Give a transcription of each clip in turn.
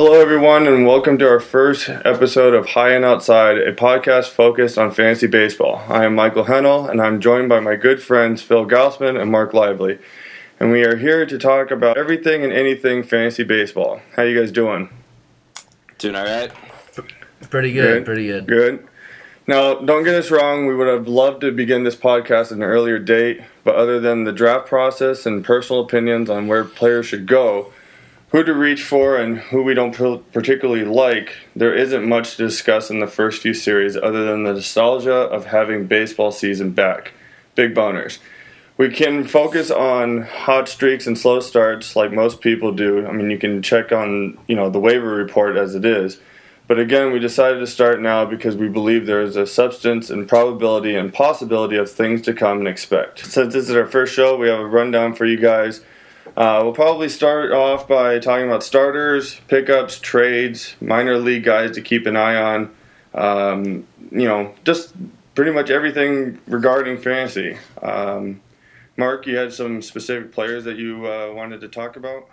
Hello, everyone, and welcome to our first episode of High and Outside, a podcast focused on fantasy baseball. I am Michael Hennel, and I'm joined by my good friends Phil Gaussman and Mark Lively. And we are here to talk about everything and anything fantasy baseball. How you guys doing? Doing all right. Pretty good, pretty good. Good. Now, don't get us wrong, we would have loved to begin this podcast at an earlier date, but other than the draft process and personal opinions on where players should go, who to reach for, and who we don't particularly like, there isn't much to discuss in the first few series other than the nostalgia of having baseball season back. Big boners. We can focus on hot streaks and slow starts like most people do. I mean, you can check on, you know, the waiver report as it is. But again, we decided to start now because we believe there is a substance and probability and possibility of things to come and expect. Since this is our first show, we have a rundown for you guys. Uh, we'll probably start off by talking about starters, pickups, trades, minor league guys to keep an eye on. Um, you know, just pretty much everything regarding fantasy. Um, Mark, you had some specific players that you uh, wanted to talk about?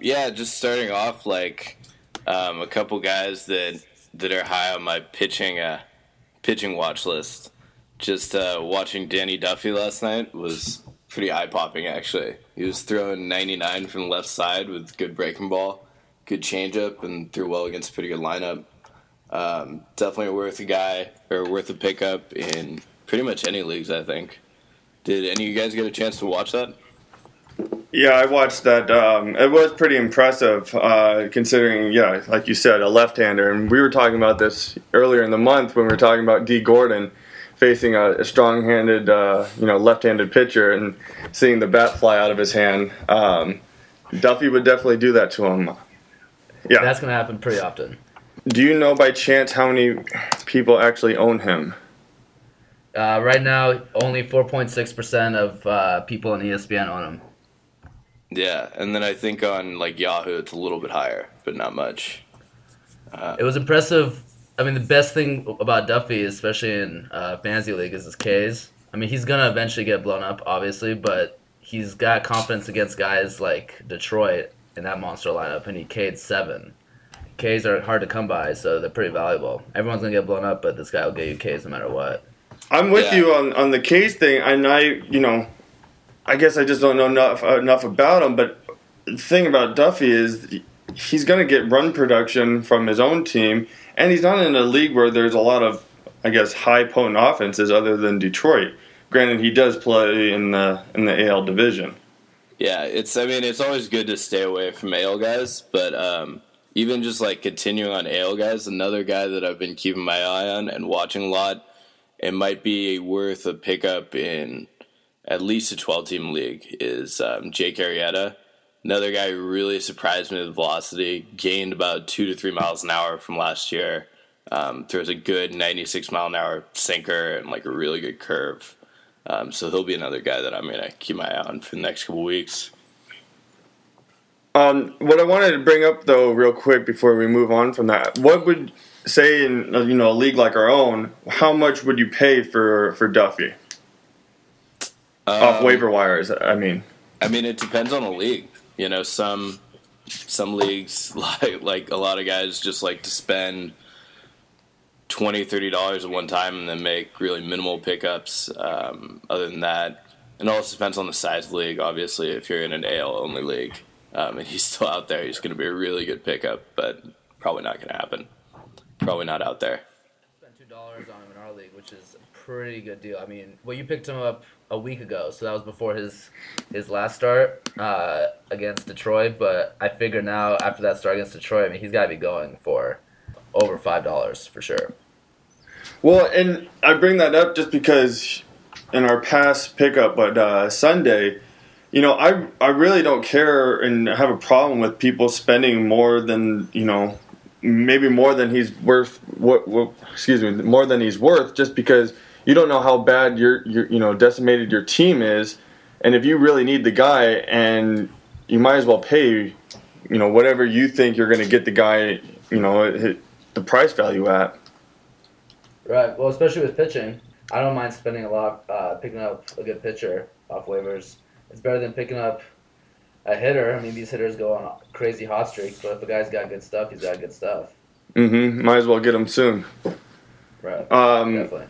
Yeah, just starting off, like um, a couple guys that that are high on my pitching uh, pitching watch list. Just uh, watching Danny Duffy last night was pretty eye popping. Actually, he was throwing 99 from the left side with good breaking ball, good changeup, and threw well against a pretty good lineup. Um, definitely worth a guy or worth a pickup in pretty much any leagues. I think. Did any of you guys get a chance to watch that? Yeah, I watched that. Um, it was pretty impressive, uh, considering, yeah, like you said, a left-hander. And we were talking about this earlier in the month when we were talking about Dee Gordon facing a, a strong-handed, uh, you know, left-handed pitcher and seeing the bat fly out of his hand. Um, Duffy would definitely do that to him. Yeah, that's going to happen pretty often. Do you know by chance how many people actually own him? Uh, right now, only 4.6% of uh, people on ESPN own him. Yeah, and then I think on like Yahoo it's a little bit higher, but not much. Uh, it was impressive. I mean, the best thing about Duffy, especially in uh, fantasy league, is his Ks. I mean, he's gonna eventually get blown up, obviously, but he's got confidence against guys like Detroit in that monster lineup, and he K'd seven. Ks are hard to come by, so they're pretty valuable. Everyone's gonna get blown up, but this guy will get you Ks no matter what. I'm with yeah. you on, on the K's thing, and I, you know, I guess I just don't know enough enough about him. But the thing about Duffy is he's going to get run production from his own team, and he's not in a league where there's a lot of, I guess, high potent offenses other than Detroit. Granted, he does play in the in the AL division. Yeah, it's. I mean, it's always good to stay away from AL guys, but um, even just like continuing on AL guys, another guy that I've been keeping my eye on and watching a lot, it might be worth a pickup in at least a 12 team league is um, Jake Arrieta. Another guy who really surprised me with velocity, gained about two to three miles an hour from last year. Um, throws a good 96 mile an hour sinker and like a really good curve. Um, so he'll be another guy that I'm going to keep my eye on for the next couple weeks. Um, what I wanted to bring up though, real quick before we move on from that, what would say in you know a league like our own, how much would you pay for for Duffy? Um, Off waiver wires, I mean. I mean, it depends on the league. You know, some some leagues like like a lot of guys just like to spend 20 30 dollars at one time and then make really minimal pickups um, other than that. It also depends on the size of the league obviously. If you're in an al only league um, and he's still out there he's going to be a really good pickup but probably not going to happen. Probably not out there. Spent two dollars on him in our league which is a pretty good deal. I mean well you picked him up a week ago, so that was before his his last start uh, against Detroit. But I figure now after that start against Detroit, I mean he's got to be going for over five dollars for sure. Well, and I bring that up just because in our past pickup, but uh, Sunday, you know, I I really don't care and have a problem with people spending more than you know, maybe more than he's worth. What, what excuse me, more than he's worth, just because you don't know how bad your, your you know decimated your team is, and if you really need the guy, and you might as well pay, you know, whatever you think you're going to get the guy, you know, the price value at. Right. Well, especially with pitching, I don't mind spending a lot uh, picking up a good pitcher off waivers. It's better than picking up a hitter. I mean, these hitters go on crazy hot streaks, but if a guy's got good stuff, he's got good stuff. Mm-hmm. Might as well get him soon. Right. Um, Definitely.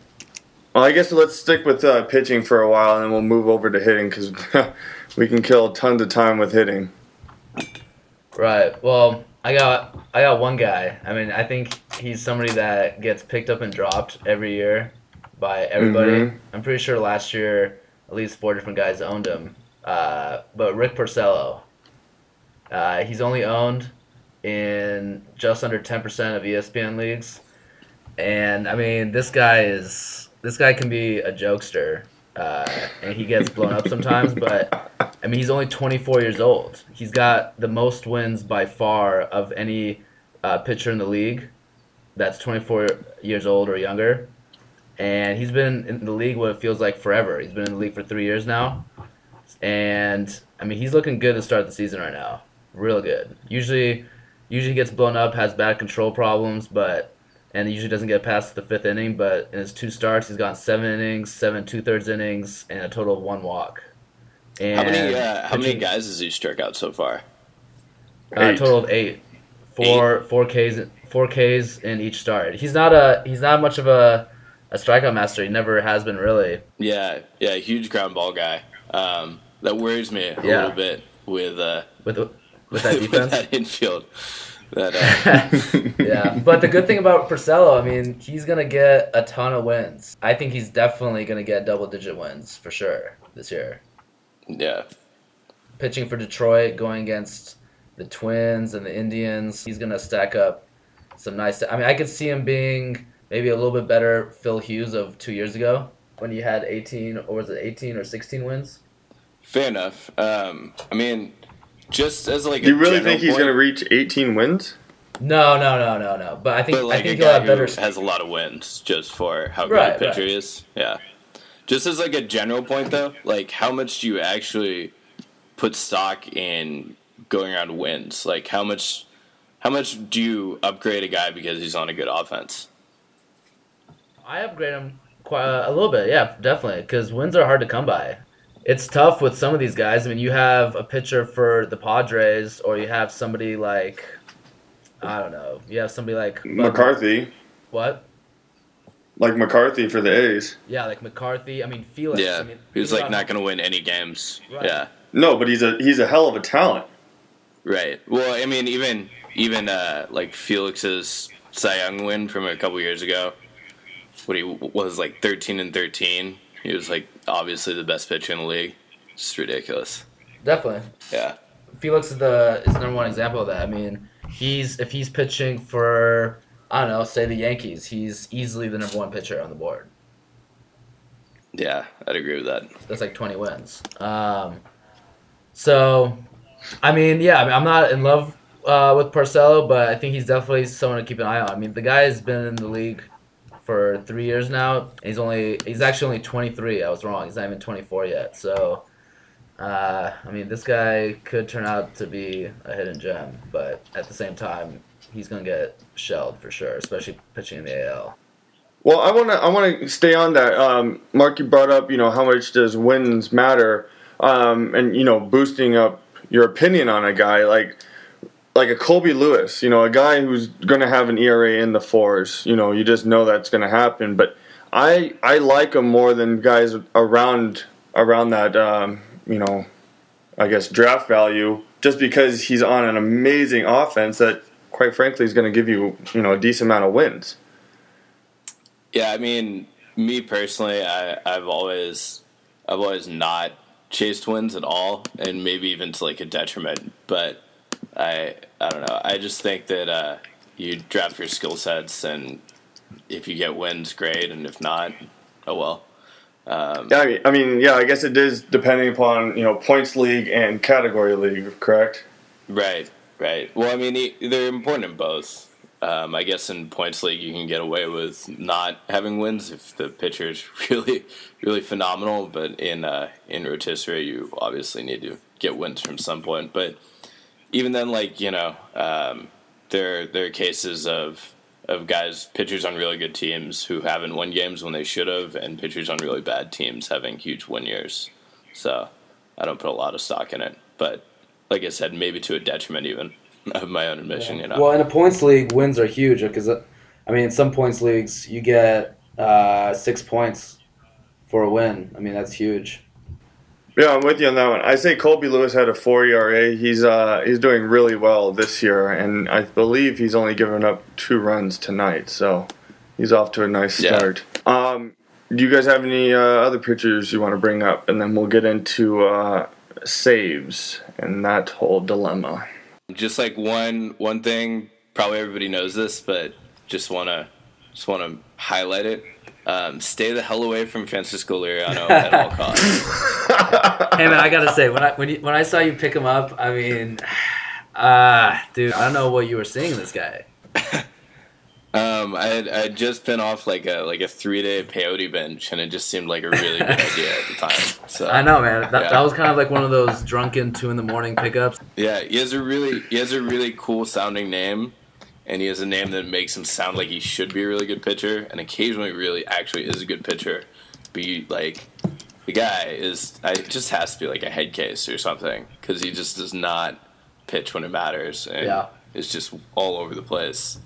Well, I guess let's stick with uh, pitching for a while, and then we'll move over to hitting because we can kill tons of time with hitting. Right. Well, I got I got one guy. I mean, I think he's somebody that gets picked up and dropped every year by everybody. Mhm. I'm pretty sure last year at least four different guys owned him. Uh, but Rick Porcello, uh, he's only owned in just under 10% of ESPN leagues, and I mean this guy is this guy can be a jokester, uh, and he gets blown up sometimes, but. I mean, he's only 24 years old. He's got the most wins by far of any uh, pitcher in the league that's 24 years old or younger. And he's been in the league what it feels like forever. He's been in the league for three years now. And, I mean, he's looking good to start the season right now. Real good. Usually, usually gets blown up, has bad control problems, but and he usually doesn't get past the fifth inning. But in his two starts, he's gone seven innings, seven two thirds innings, and a total of one walk. And How many uh, how many guys has he struck out so far? Uh, Eight. total of eight. Four four Ks four Ks in each start. He's not a he's not much of a a strikeout master. He never has been really. Yeah, yeah, huge ground ball guy. Um, that worries me a Yeah. little bit with uh, With with that defense with that infield. That uh, yeah, but the good thing about Porcello, I mean, he's gonna get a ton of wins. I think he's definitely gonna get double digit wins for sure this year. yeah, Pitching for Detroit, going against the Twins and the Indians, he's gonna stack up some nice. I mean, I could see him being maybe a little bit better Phil Hughes of two years ago when he had 18 or was it 18 or 16 wins. fair enough. Um, I mean, just as like you a really think he's point, going to reach 18 wins? No, no, no, no, no. But I think But like I think a he'll guy have who better. has a lot of wins just for how good Right, a pitcher right. he is. Yeah. Just as like a general point though, like how much do you actually put stock in going around wins? Like how much how much do you upgrade a guy because he's on a good offense? I upgrade him quite a little bit, yeah, definitely, because wins are hard to come by. It's tough with some of these guys. I mean, you have a pitcher for the Padres, or you have somebody like, I don't know, you have somebody like McCarthy. What? Like McCarthy for the A's. Yeah, like McCarthy. I mean, Felix. yeah. I mean, he like not going to win any games. Right. Yeah. No, but he's a he's a hell of a talent. Right. Well, I mean, even even uh, like Felix's Cy Young win from a couple years ago, when he was like thirteen and thirteen, he was like obviously the best pitcher in the league. It's ridiculous. Definitely. Yeah. Felix is the is the number one example of that. I mean, he's if he's pitching for I don't know, say the Yankees, he's easily the number one pitcher on the board. Yeah, I'd agree with that. That's like twenty wins. Um, so, I mean, yeah, I mean, I'm not in love uh, with Porcello, but I think he's definitely someone to keep an eye on. I mean, the guy has been in the league for three years now. He's only he's actually only 23. I was wrong. He's not even 24 yet. So, uh, I mean, this guy could turn out to be a hidden gem, but at the same time, he's gonna get shelled for sure, especially pitching in the AL. Well, I want to I want to stay on that. Um, Mark, you brought up, you know, how much does wins matter, um, and you know, boosting up your opinion on a guy like like a Colby Lewis. You know, a guy who's going to have an ERA in the fours. You know, you just know that's going to happen. But I I like him more than guys around around that. Um, you know, I guess draft value, just because he's on an amazing offense that, quite frankly, is going to give you you know a decent amount of wins. Yeah, I mean, me personally, I, I've always, I've always not chased wins at all, and maybe even to like a detriment. But I, I don't know. I just think that uh, you draft your skill sets, and if you get wins, great, and if not, oh well. Um, Yeah, I mean, yeah, I guess it is depending upon you know points league and category league, correct? Right, right. Well, I mean, they're important in both. Um, I guess in points league you can get away with not having wins if the pitcher is really, really phenomenal. But in uh, in rotisserie, you obviously need to get wins from some point. But even then, like you know, um, there there are cases of of guys pitchers on really good teams who haven't won games when they should have, and pitchers on really bad teams having huge win years. So I don't put a lot of stock in it, but like I said, maybe to a detriment even of my own admission. You know. Well, in a points league, wins are huge because, I mean, in some points leagues, you get uh, six points for a win. I mean, that's huge. Yeah, I'm with you on that one. I say Colby Lewis had a four ERA. He's uh he's doing really well this year, and I believe he's only given up two runs tonight, so he's off to a nice Yeah. start. Um, do you guys have any uh, other pitchers you want to bring up, and then we'll get into uh, saves and that whole dilemma. just like one one thing, probably everybody knows this, but just wanna just wanna highlight it. Um, stay the hell away from Francisco Liriano at all costs. hey man, I gotta say when I when you, when I saw you pick him up, I mean, ah, dude, I don't know what you were seeing in this guy. Um, I had I had just been off like a like a three day peyote binge, and it just seemed like a really good idea at the time. So I know, man. That, Yeah. that was kind of like one of those drunken two in the morning pickups. Yeah, he has a really he has a really cool sounding name, and he has a name that makes him sound like he should be a really good pitcher, and occasionally really actually is a good pitcher. But you, like the guy is, I it just has to be like a head case or something because he just does not pitch when it matters, and Yeah. it's just all over the place,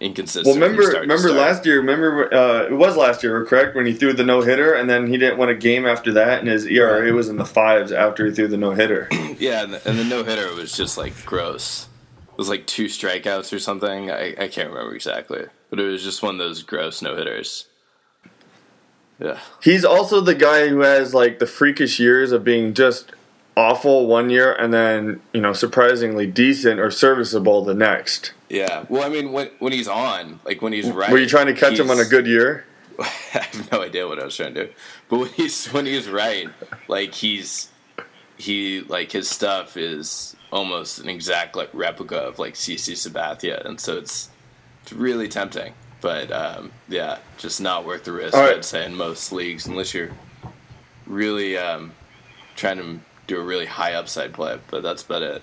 inconsistent. Well, remember, start remember start. last year. Remember, uh, it was last year, correct? When he threw the no hitter, and then he didn't win a game after that, and his ERA was in the fives after he threw the no hitter. Yeah, and the, and the no hitter was just like gross. Was like two strikeouts or something. I, I can't remember exactly, but it was just one of those gross no hitters. Yeah, He's also the guy who has like the freakish years of being just awful one year, and then you know surprisingly decent or serviceable the next. yeah. Well, I mean, when when he's on, like when he's right, Were you trying to catch him on a good year? I have no idea what I was trying to do, but when he's when he's right, like he's he like his stuff is almost an exact like replica of like CC Sabathia, and so it's it's really tempting. But um, yeah, just not worth the risk. Right. I'd say in most leagues, unless you're really um, trying to do a really high upside play. But that's about it.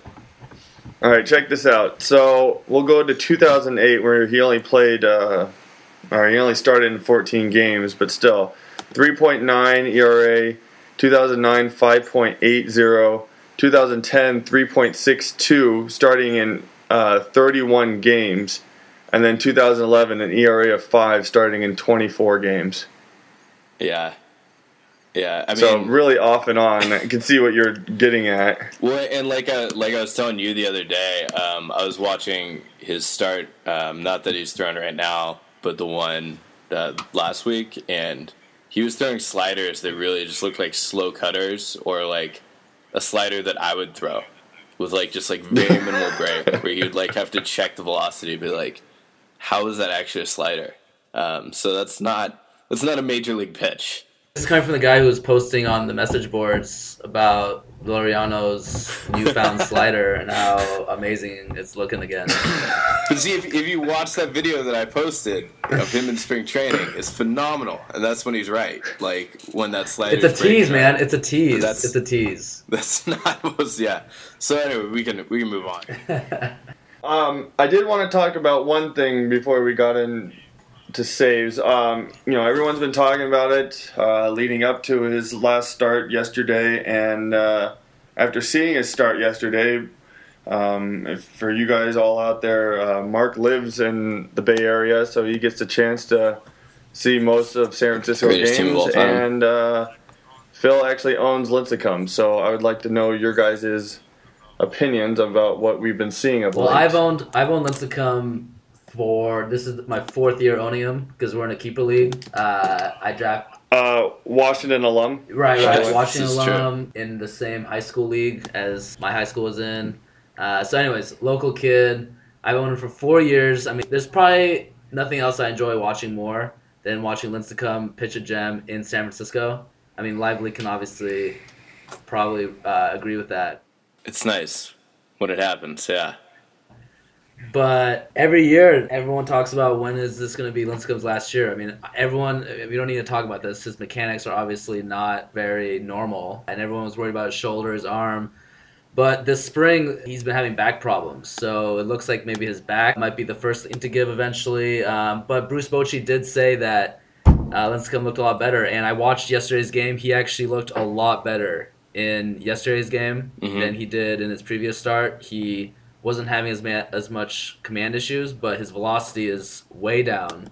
All right, check this out. So we'll go to 2008, where he only played, uh, or he only started in 14 games, but still, 3.9 ERA. 2009, 5.80. 2010, 3.62, starting in uh, 31 games, and then 2011, an ERA of five, starting in 24 games. Yeah, yeah. I mean, so really off and on. I can see what you're getting at. Well, and like I, like I was telling you the other day, um, I was watching his start. Um, not that he's thrown right now, but the one uh, last week, and he was throwing sliders that really just looked like slow cutters, or like a slider that I would throw with like just like very minimal break, where you'd like have to check the velocity, be like, how is that actually a slider? Um, so that's not that's not a major league pitch. This is coming from the guy who was posting on the message boards about Liriano's newfound slider and how amazing it's looking again. But see, if, if you watch that video that I posted of him in spring training, it's phenomenal, and that's when he's right. Like when that slider. It's a tease, man. It's a tease. That's- It's a tease. that's not what's yeah. So anyway, we can we can move on. Um, I did want to talk about one thing before we got into saves. Um, you know, everyone's been talking about it uh, leading up to his last start yesterday, and uh, after seeing his start yesterday, um, if, for you guys all out there, uh, Mark lives in the Bay Area, so he gets a chance to see most of San Francisco Greatest team of games, all time. and uh, Phil actually owns Lincecum, so I would like to know your guys' opinions about what we've been seeing of Well. I've owned I've owned Lincecum for this is my fourth year owning him because we're in a keeper league. Uh, I draft Uh, Washington alum. right, right, Washington is true. alum in the same high school league as my high school was in. Uh, so, anyways, local kid. I've owned him for four years. I mean, there's probably nothing else I enjoy watching more than watching Lincecum pitch a gem in San Francisco. I mean, Lively can obviously probably uh, agree with that. It's nice when it happens. Yeah. But every year, everyone talks about when is this going to be Lincecum's last year. I mean, everyone, we don't need to talk about this. His mechanics are obviously not very normal, and everyone was worried about his shoulder, his arm. But this spring, he's been having back problems, so it looks like maybe his back might be the first thing to give eventually. Um, but Bruce Bochy did say that uh, Lincecum looked a lot better, and I watched yesterday's game. He actually looked a lot better in yesterday's game Mhm. than he did in his previous start. He wasn't having as ma- as much command issues, but his velocity is way down,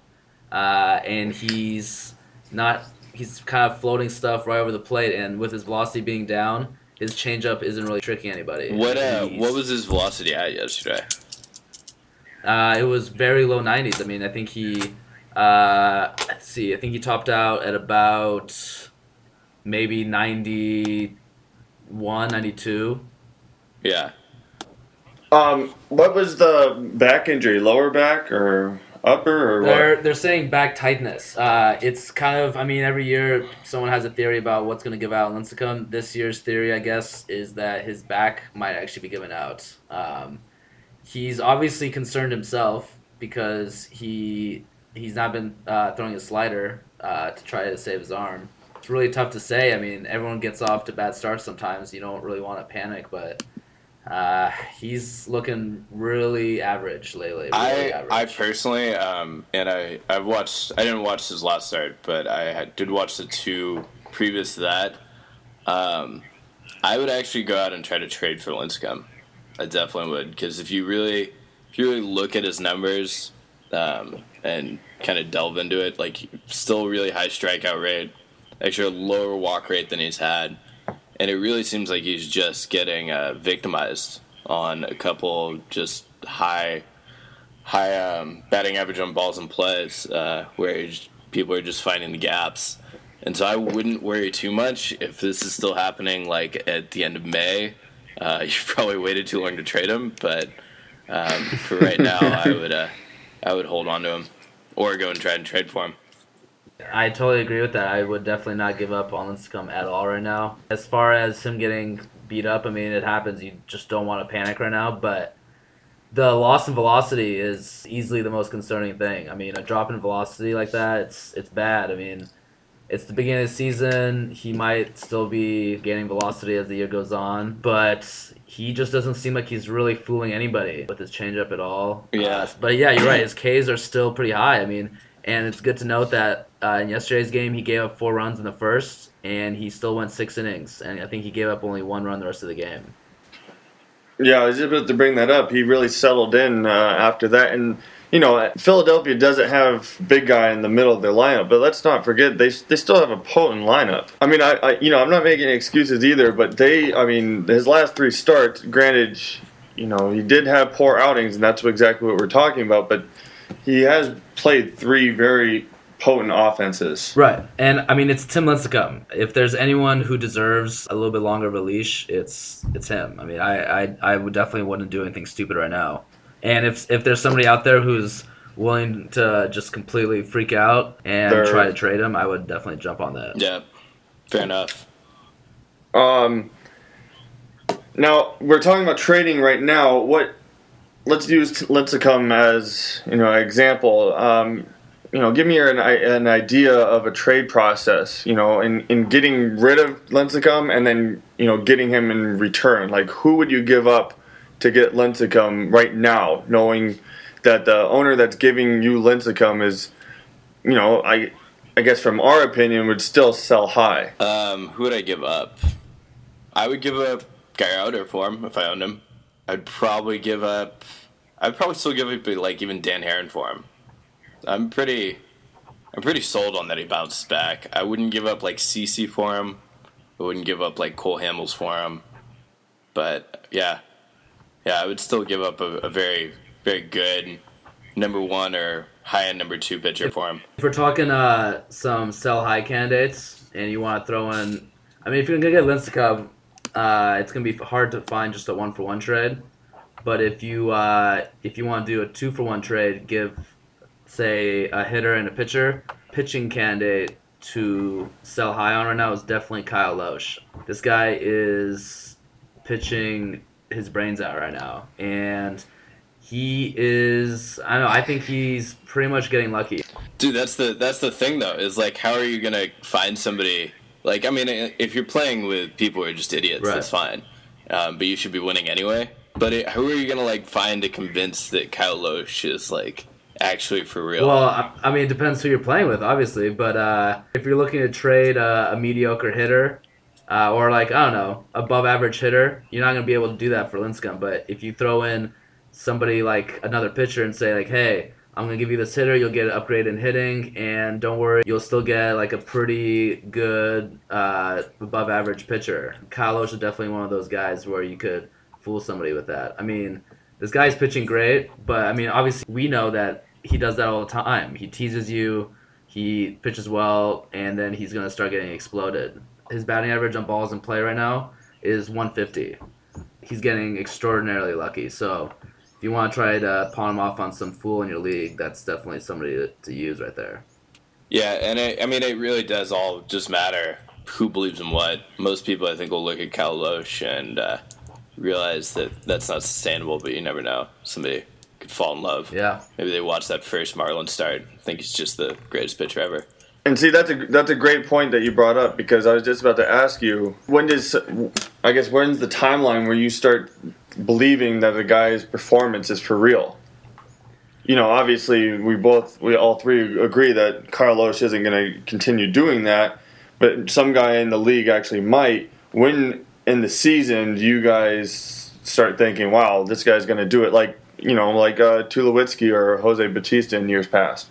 uh, and he's not. He's kind of floating stuff right over the plate, and with his velocity being down, his changeup isn't really tricking anybody. What uh, He's- what was his velocity at yesterday? Uh, it was very low 90s. I mean, I think he, uh, let's see, I think he topped out at about maybe 91, 92. Yeah. Um, what was the back injury? Lower back or upper or They're what? they're saying back tightness. Uh, it's kind of I mean every year someone has a theory about what's going to give out Lincecum. This year's theory, I guess, is that his back might actually be given out. Um, he's obviously concerned himself because he he's not been uh, throwing a slider uh, to try to save his arm. It's really tough to say. I mean, everyone gets off to bad starts sometimes. You don't really want to panic, but. Uh, he's looking really average lately. Really I average. I personally um and I I've watched I didn't watch his last start, but I had, did watch the two previous to that. Um, I would actually go out and try to trade for Lincecum. I definitely would because if you really if you really look at his numbers um, and kind of delve into it, like still really high strikeout rate, actually a lower walk rate than he's had, and it really seems like he's just getting uh, victimized on a couple just high high um, batting average on balls and plays uh, where people are just finding the gaps. And so I wouldn't worry too much if this is still happening like at the end of May. Uh, you probably waited too long to trade him, but um, for right now, I would uh, I would hold on to him or go and try and trade for him. I totally agree with that. I would definitely not give up on Lincecum at all right now. As far as him getting beat up, I mean, it happens. You just don't want to panic right now. But the loss in velocity is easily the most concerning thing. I mean, a drop in velocity like that, it's it's bad. I mean, it's the beginning of the season. He might still be gaining velocity as the year goes on, but he just doesn't seem like he's really fooling anybody with his changeup at all. Yeah. Uh, but yeah, you're right. His Ks are still pretty high. I mean, and it's good to note that uh, in yesterday's game he gave up four runs in the first, and he still went six innings, and I think he gave up only one run the rest of the game. Yeah, I was about to bring that up. He really settled in uh, after that, and you know, Philadelphia doesn't have big guy in the middle of their lineup, but let's not forget they they still have a potent lineup. I mean, I, I you know I'm not making excuses either, but they, I mean, his last three starts, granted, you know, he did have poor outings, and that's exactly what we're talking about, but he has played three very potent offenses. Right, and I mean it's Tim Lincecum. If there's anyone who deserves a little bit longer of a leash, it's it's him. I mean, I I, I would definitely wouldn't do anything stupid right now. And if if there's somebody out there who's willing to just completely freak out and There- try to trade him, I would definitely jump on that. Yeah, fair enough. Um, now we're talking about trading right now. What? Let's use Lincecum as you know example. Um, you know, give me an, an idea of a trade process. You know, in, in getting rid of Lincecum and then you know getting him in return. Like, who would you give up to get Lincecum right now, knowing that the owner that's giving you Lincecum is, you know, I. I guess from our opinion, would still sell high. Um, who would I give up? I would give up Garroter for him if I owned him. I'd probably give up. I'd probably still give up like even Dan Haren for him. I'm pretty. I'm pretty sold on that he bounces back. I wouldn't give up like CC for him. I wouldn't give up like Cole Hamels for him. But yeah, yeah, I would still give up a, a very very good number one or high end number two pitcher for him. If we're talking uh, some sell high candidates, and you want to throw in, I mean, if you're gonna get Lincecum, uh, it's gonna be hard to find just a one for one trade. But if you uh, if you want to do a two for one trade, give say a hitter and a pitcher, pitching candidate to sell high on right now is definitely Kyle Lohse. This guy is pitching his brains out right now, and he is I don't know. I think he's pretty much getting lucky. Dude, that's the that's the thing though. Is like, how are you gonna find somebody? Like, I mean, if you're playing with people who are just idiots, Right. that's fine. Um, but you should be winning anyway. But it, who are you gonna like find to convince that Kyle Lohse is like actually for real? Well, I, I mean, it depends who you're playing with, obviously. But uh, if you're looking to trade uh, a mediocre hitter uh, or like I don't know, above average hitter, you're not gonna be able to do that for Lincecum. But if you throw in somebody like another pitcher and say like, hey, I'm gonna give you this hitter, you'll get an upgrade in hitting, and don't worry, you'll still get like a pretty good uh, above average pitcher. Kyle is definitely one of those guys where you could fool somebody with that. I mean, this guy's pitching great, but I mean, obviously we know that he does that all the time. He teases you, he pitches well, and then he's gonna start getting exploded. His batting average on balls in play right now is 150. He's getting extraordinarily lucky. So if you want to try to pawn him off on some fool in your league, that's definitely somebody to, use right there. Yeah, and it, I mean, it really does all just matter who believes in what. Most people, I think, will look at Cal Lohse and uh, realize that that's not sustainable, but you never know. Somebody could fall in love. Yeah. Maybe they watch that first Marlin start, I think he's just the greatest pitcher ever. And see, that's a that's a great point that you brought up because I was just about to ask you when does I guess when's the timeline where you start believing that a guy's performance is for real? You know, obviously we both we all three agree that Carlos isn't going to continue doing that, but some guy in the league actually might. When in the season do you guys start thinking, "Wow, this guy's going to do it"? Like you know, like uh, Tulowitzki or Jose Bautista in years past.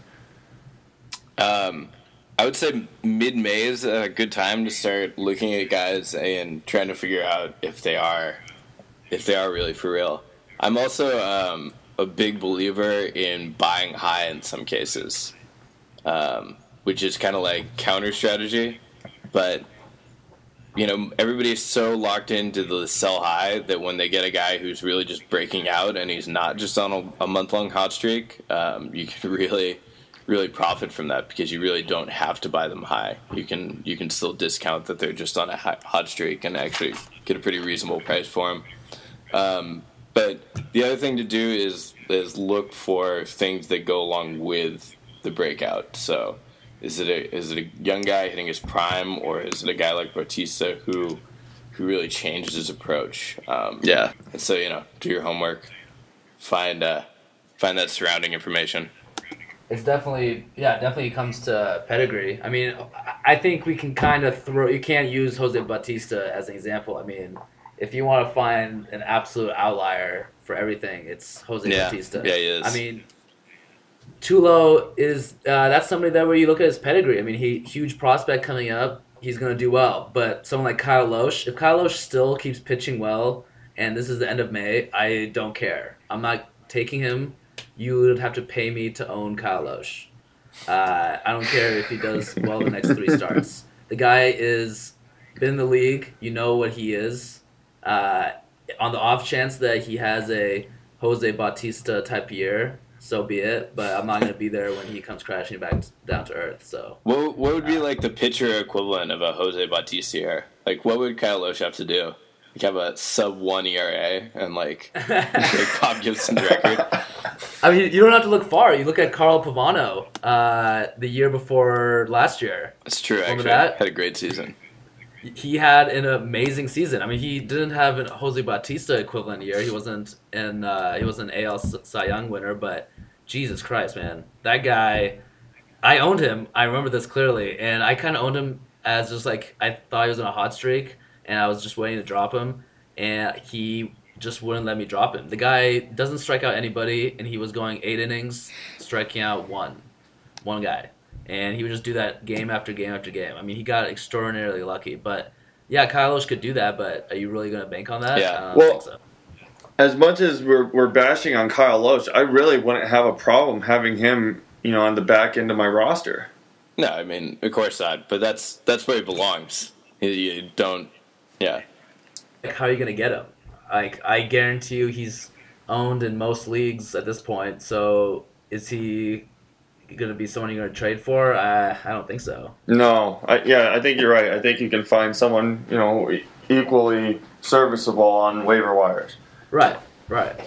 Um, I would say mid May is a good time to start looking at guys and trying to figure out if they are if they are really for real. I'm also um, a big believer in buying high in some cases, um, which is kind of like counter strategy. But you know, everybody's so locked into the sell high that when they get a guy who's really just breaking out and he's not just on a, a month long hot streak, um, you can really really profit from that because you really don't have to buy them high. You can you can still discount that they're just on a hot streak and actually get a pretty reasonable price for them. Um, but the other thing to do is is look for things that go along with the breakout. So, is it a is it a young guy hitting his prime, or is it a guy like Bautista who who really changes his approach? Um, yeah. So you know, do your homework, find uh, find that surrounding information it's definitely yeah definitely comes to pedigree i mean i think we can kind of throw you can't use jose bautista as an example i mean if you want to find an absolute outlier for everything it's jose yeah. bautista yeah he is. i mean tulo is uh, that's somebody that where you look at his pedigree i mean he huge prospect coming up he's going to do well but someone like kyle lohse if kyle lohse still keeps pitching well and this is the end of may i don't care i'm not taking him you would have to pay me to own Kyle Lohse. Uh, I don't care if he does well the next three starts. The guy is been in the league. You know what he is. Uh, on the off chance that he has a Jose Bautista type year, so be it. But I'm not going to be there when he comes crashing back down to earth. So what what would be like the pitcher equivalent of a Jose Bautista year? Like what would Kyle Lohse have to do? Like have a sub one ERA and like break Bob Gibson's record. I mean, you don't have to look far. You look at Carl Pavano uh, the year before last year. That's true. Remember actually, that? had a great season. He had an amazing season. I mean, he didn't have a Jose Bautista equivalent year. He wasn't in. Uh, he was an AL Cy Young winner, but Jesus Christ, man, that guy. I owned him. I remember this clearly, and I kind of owned him as just like I thought he was in a hot streak, and I was just waiting to drop him, and he just wouldn't let me drop him. The guy doesn't strike out anybody, and he was going eight innings, striking out one, one guy, and he would just do that game after game after game. I mean, he got extraordinarily lucky, but yeah, Kyle could do that. But are you really going to bank on that? Yeah. well, so. as much as we're we're bashing on Kyle Lohse, I really wouldn't have a problem having him, you know, on the back end of my roster. No, I mean, of course not. But that's that's where he belongs. You don't, yeah. Like, How are you going to get him? Like I guarantee you, he's owned in most leagues at this point. So is he going to be someone you're going to trade for? I I don't think so. No, I, yeah, I think you're right. I think you can find someone you know equally serviceable on waiver wires. Right, right.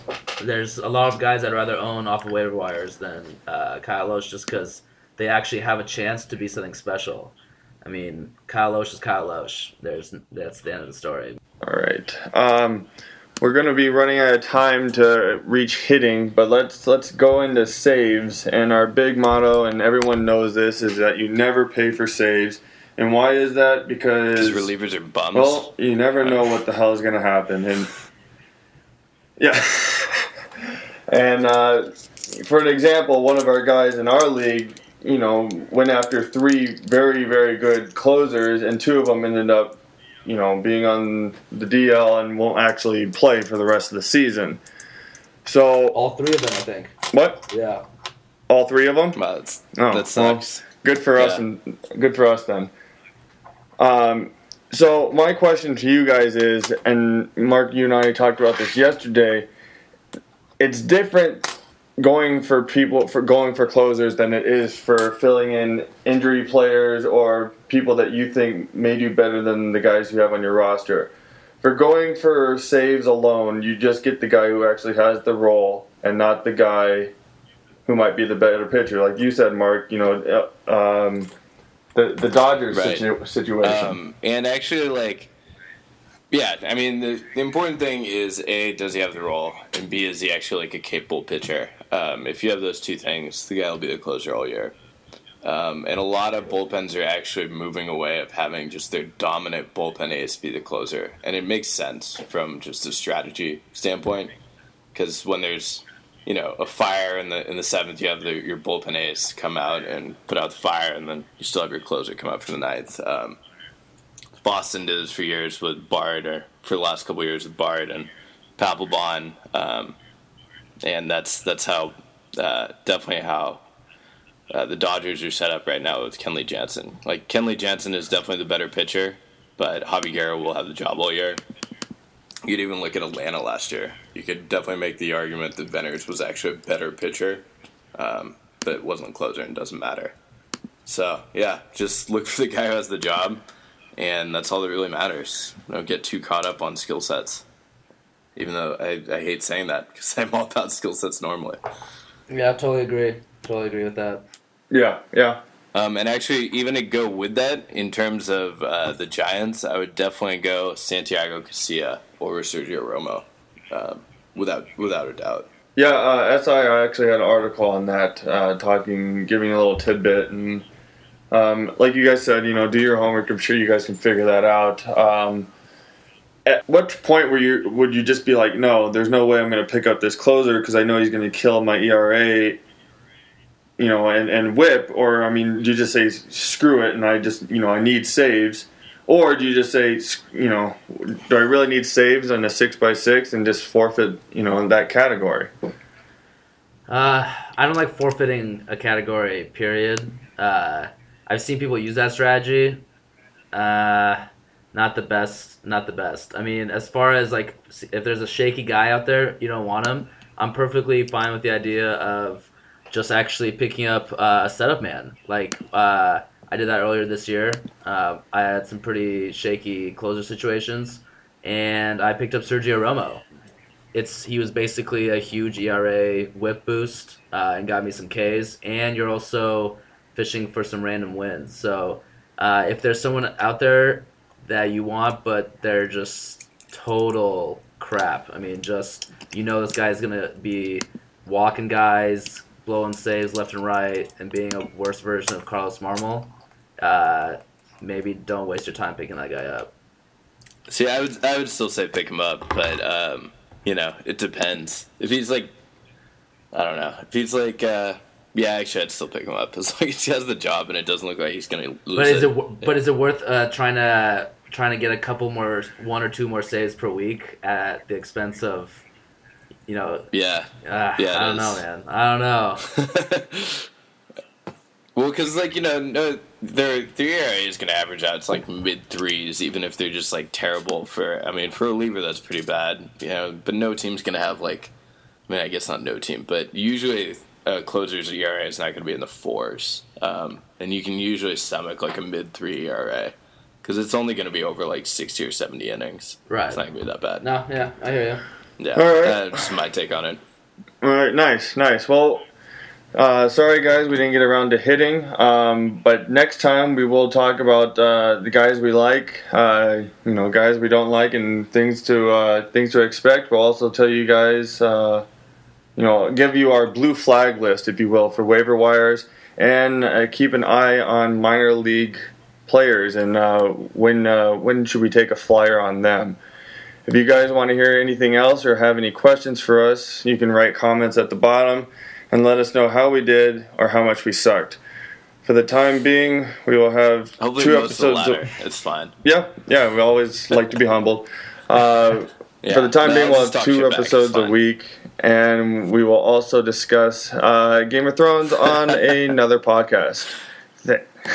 There's a lot of guys I'd rather own off of waiver wires than uh, Kyle Lohse just because they actually have a chance to be something special. I mean, Kyle Lohse is Kyle Lohse. There's that's the end of the story. All right. Um, we're going to be running out of time to reach hitting, but let's let's go into saves. And our big motto, and everyone knows this, is that you never pay for saves. And why is that? Because relievers are bums. well, you never know what the hell is going to happen, and yeah. and uh, for an example, one of our guys in our league, you know, went after three very very good closers, and two of them ended up, you know, being on the DL and won't actually play for the rest of the season. So All three of them, I think. what? Yeah. All three of them? Wow, that's, Oh, that sucks. Good for us and good for us then. Um, so my question to you guys is, and Mark, you and I talked about this yesterday. It's different going for people for going for closers than it is for filling in injury players or people that you think may do better than the guys you have on your roster. For going for saves alone, you just get the guy who actually has the role and not the guy who might be the better pitcher. Like you said, Mark, you know, uh, um, the the Dodgers Right. situ- situation. Um, and actually, like, yeah, I mean, the, the important thing is A, does he have the role? And B, is he actually like a capable pitcher? Um, if you have those two things, the guy will be the closer all year. Um, and a lot of bullpens are actually moving away of having just their dominant bullpen ace be the closer. And it makes sense from just a strategy standpoint. Because when there's you know a fire in the in the seventh, you have the, your bullpen ace come out and put out the fire, and then you still have your closer come out for the ninth. Um, Boston did this for years with Bard, or for the last couple years with Bard and Papelbon, um, and that's that's how uh, definitely how uh, the Dodgers are set up right now with Kenley Jansen. Like Kenley Jansen is definitely the better pitcher, but Javy Guerra will have the job all year. You'd even look at Atlanta last year. You could definitely make the argument that Venters was actually a better pitcher, um, but wasn't a closer and doesn't matter. So yeah, just look for the guy who has the job, and that's all that really matters. Don't get too caught up on skill sets. Even though I, I hate saying that because I'm all about skill sets normally. Yeah, I totally agree. Totally agree with that. Yeah, yeah. Um, and actually, even to go with that, in terms of uh, the Giants, I would definitely go Santiago Casilla over Sergio Romo, um, without without a doubt. Yeah, uh, SI I actually had an article on that, uh, talking, giving a little tidbit, and um, like you guys said, you know, do your homework. I'm sure you guys can figure that out. Um, at what point were you would you just be like, no, there's no way I'm going to pick up this closer because I know he's going to kill my ERA, you know, and and whip, or I mean, do you just say screw it and I just you know I need saves. Or do you just say, you know, do I really need saves on a six by six and just forfeit, you know, in that category? Uh, I don't like forfeiting a category. Period. Uh, I've seen people use that strategy. Uh, not the best. Not the best. I mean, as far as like, if there's a shaky guy out there, you don't want him. I'm perfectly fine with the idea of just actually picking up uh, a setup man. Like, uh, I did that earlier this year. Uh, I had some pretty shaky closer situations, and I picked up Sergio Romo it's he was basically a huge ERA whip boost uh, and got me some Ks. And you're also fishing for some random wins. So uh, if there's someone out there that you want, but they're just total crap. I mean, just you know this guy's gonna be walking guys, blowing saves left and right, and being a worse version of Carlos Marmol. Uh, maybe don't waste your time picking that guy up. See, I would I would still say pick him up, but um, you know, it depends. If he's like, I don't know, if he's like, uh, yeah, actually, I'd still pick him up as long as he has the job and it doesn't look like he's gonna lose But is it. it wor- but is it worth uh, trying to trying to get a couple more one or two more saves per week at the expense of you know yeah. uh, Yeah, I don't know man I don't know well, because like you know, no, their their ERA is going to average out to like mid threes, even if they're just like terrible for. I mean, for a lever, that's pretty bad, you know. But no team's going to have like, I mean, I guess not no team, but usually a closer's ERA is not going to be in the fours, um, and you can usually stomach like a mid three ERA because it's only going to be over like sixty or seventy innings. Right. It's not going to be that bad. no yeah I hear you Yeah, All right. that's my take on it. All right, nice, nice. Well, uh, sorry guys, we didn't get around to hitting, um, but next time we will talk about uh, the guys we like, uh, you know, guys we don't like, and things to uh, things to expect. We'll also tell you guys, uh, you know, give you our blue flag list, if you will, for waiver wires, and uh, keep an eye on minor league players and uh, when uh, when should we take a flyer on them. If you guys want to hear anything else or have any questions for us, you can write comments at the bottom and let us know how we did or how much we sucked. For the time being, we will have Hopefully, two episodes. Of, It's fine. yeah, yeah, we always like to be humbled. Uh, Yeah. for the time No, being, we'll have two shit back. It's episodes a week, and we will also discuss uh, Game of Thrones on another podcast. Th-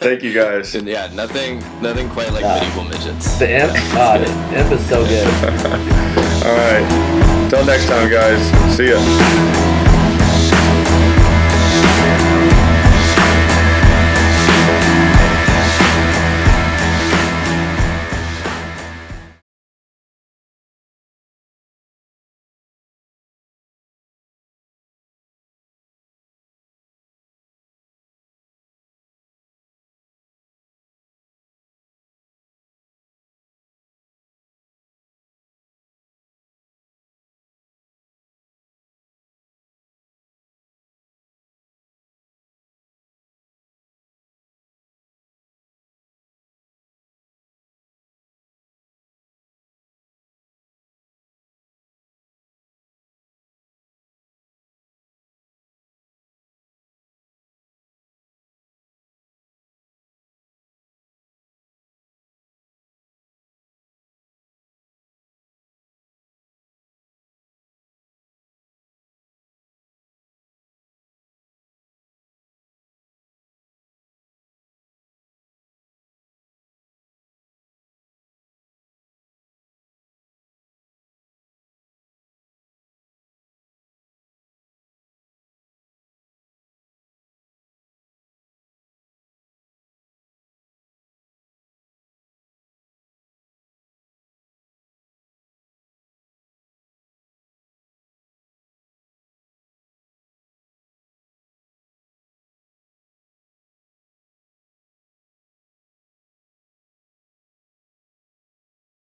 Thank you guys. And yeah, nothing, nothing quite like Yeah. medieval midgets. The imp, oh, uh, the imp is so good. All right. Till next time, guys. See ya.